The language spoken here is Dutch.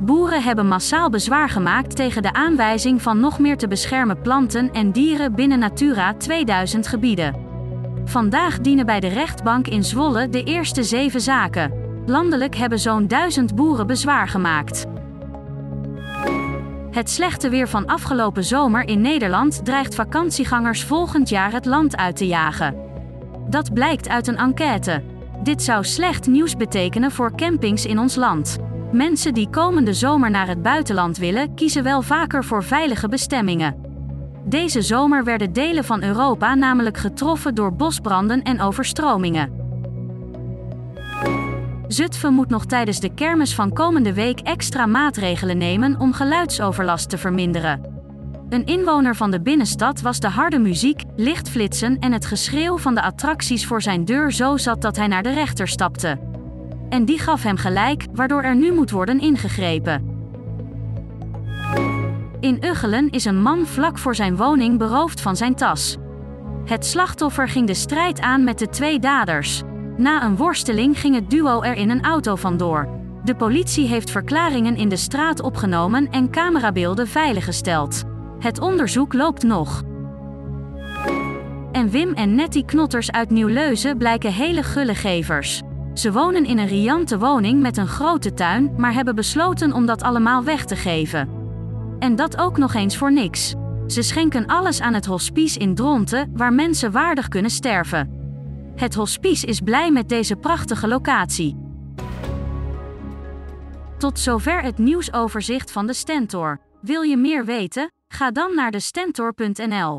Boeren hebben massaal bezwaar gemaakt tegen de aanwijzing van nog meer te beschermen planten en dieren binnen Natura 2000 gebieden. Vandaag dienen bij de rechtbank in Zwolle de eerste zeven zaken. Landelijk hebben zo'n duizend boeren bezwaar gemaakt. Het slechte weer van afgelopen zomer in Nederland dreigt vakantiegangers volgend jaar het land uit te jagen. Dat blijkt uit een enquête. Dit zou slecht nieuws betekenen voor campings in ons land. Mensen die komende zomer naar het buitenland willen, kiezen wel vaker voor veilige bestemmingen. Deze zomer werden delen van Europa namelijk getroffen door bosbranden en overstromingen. Zutphen moet nog tijdens de kermis van komende week extra maatregelen nemen om geluidsoverlast te verminderen. Een inwoner van de binnenstad was de harde muziek, lichtflitsen en het geschreeuw van de attracties voor zijn deur zo zat dat hij naar de rechter stapte. En die gaf hem gelijk, waardoor er nu moet worden ingegrepen. In Uggelen is een man vlak voor zijn woning beroofd van zijn tas. Het slachtoffer ging de strijd aan met de twee daders. Na een worsteling ging het duo er in een auto vandoor. De politie heeft verklaringen in de straat opgenomen en camerabeelden veiliggesteld. Het onderzoek loopt nog. En Wim en Nettie Knotters uit Nieuw-Leuzen blijken hele gulle gevers. Ze wonen in een riante woning met een grote tuin, maar hebben besloten om dat allemaal weg te geven. En dat ook nog eens voor niks. Ze schenken alles aan het hospice in Dronten, waar mensen waardig kunnen sterven. Het hospice is blij met deze prachtige locatie. Tot zover het nieuwsoverzicht van de Stentor. Wil je meer weten? Ga dan naar de Stentor.nl.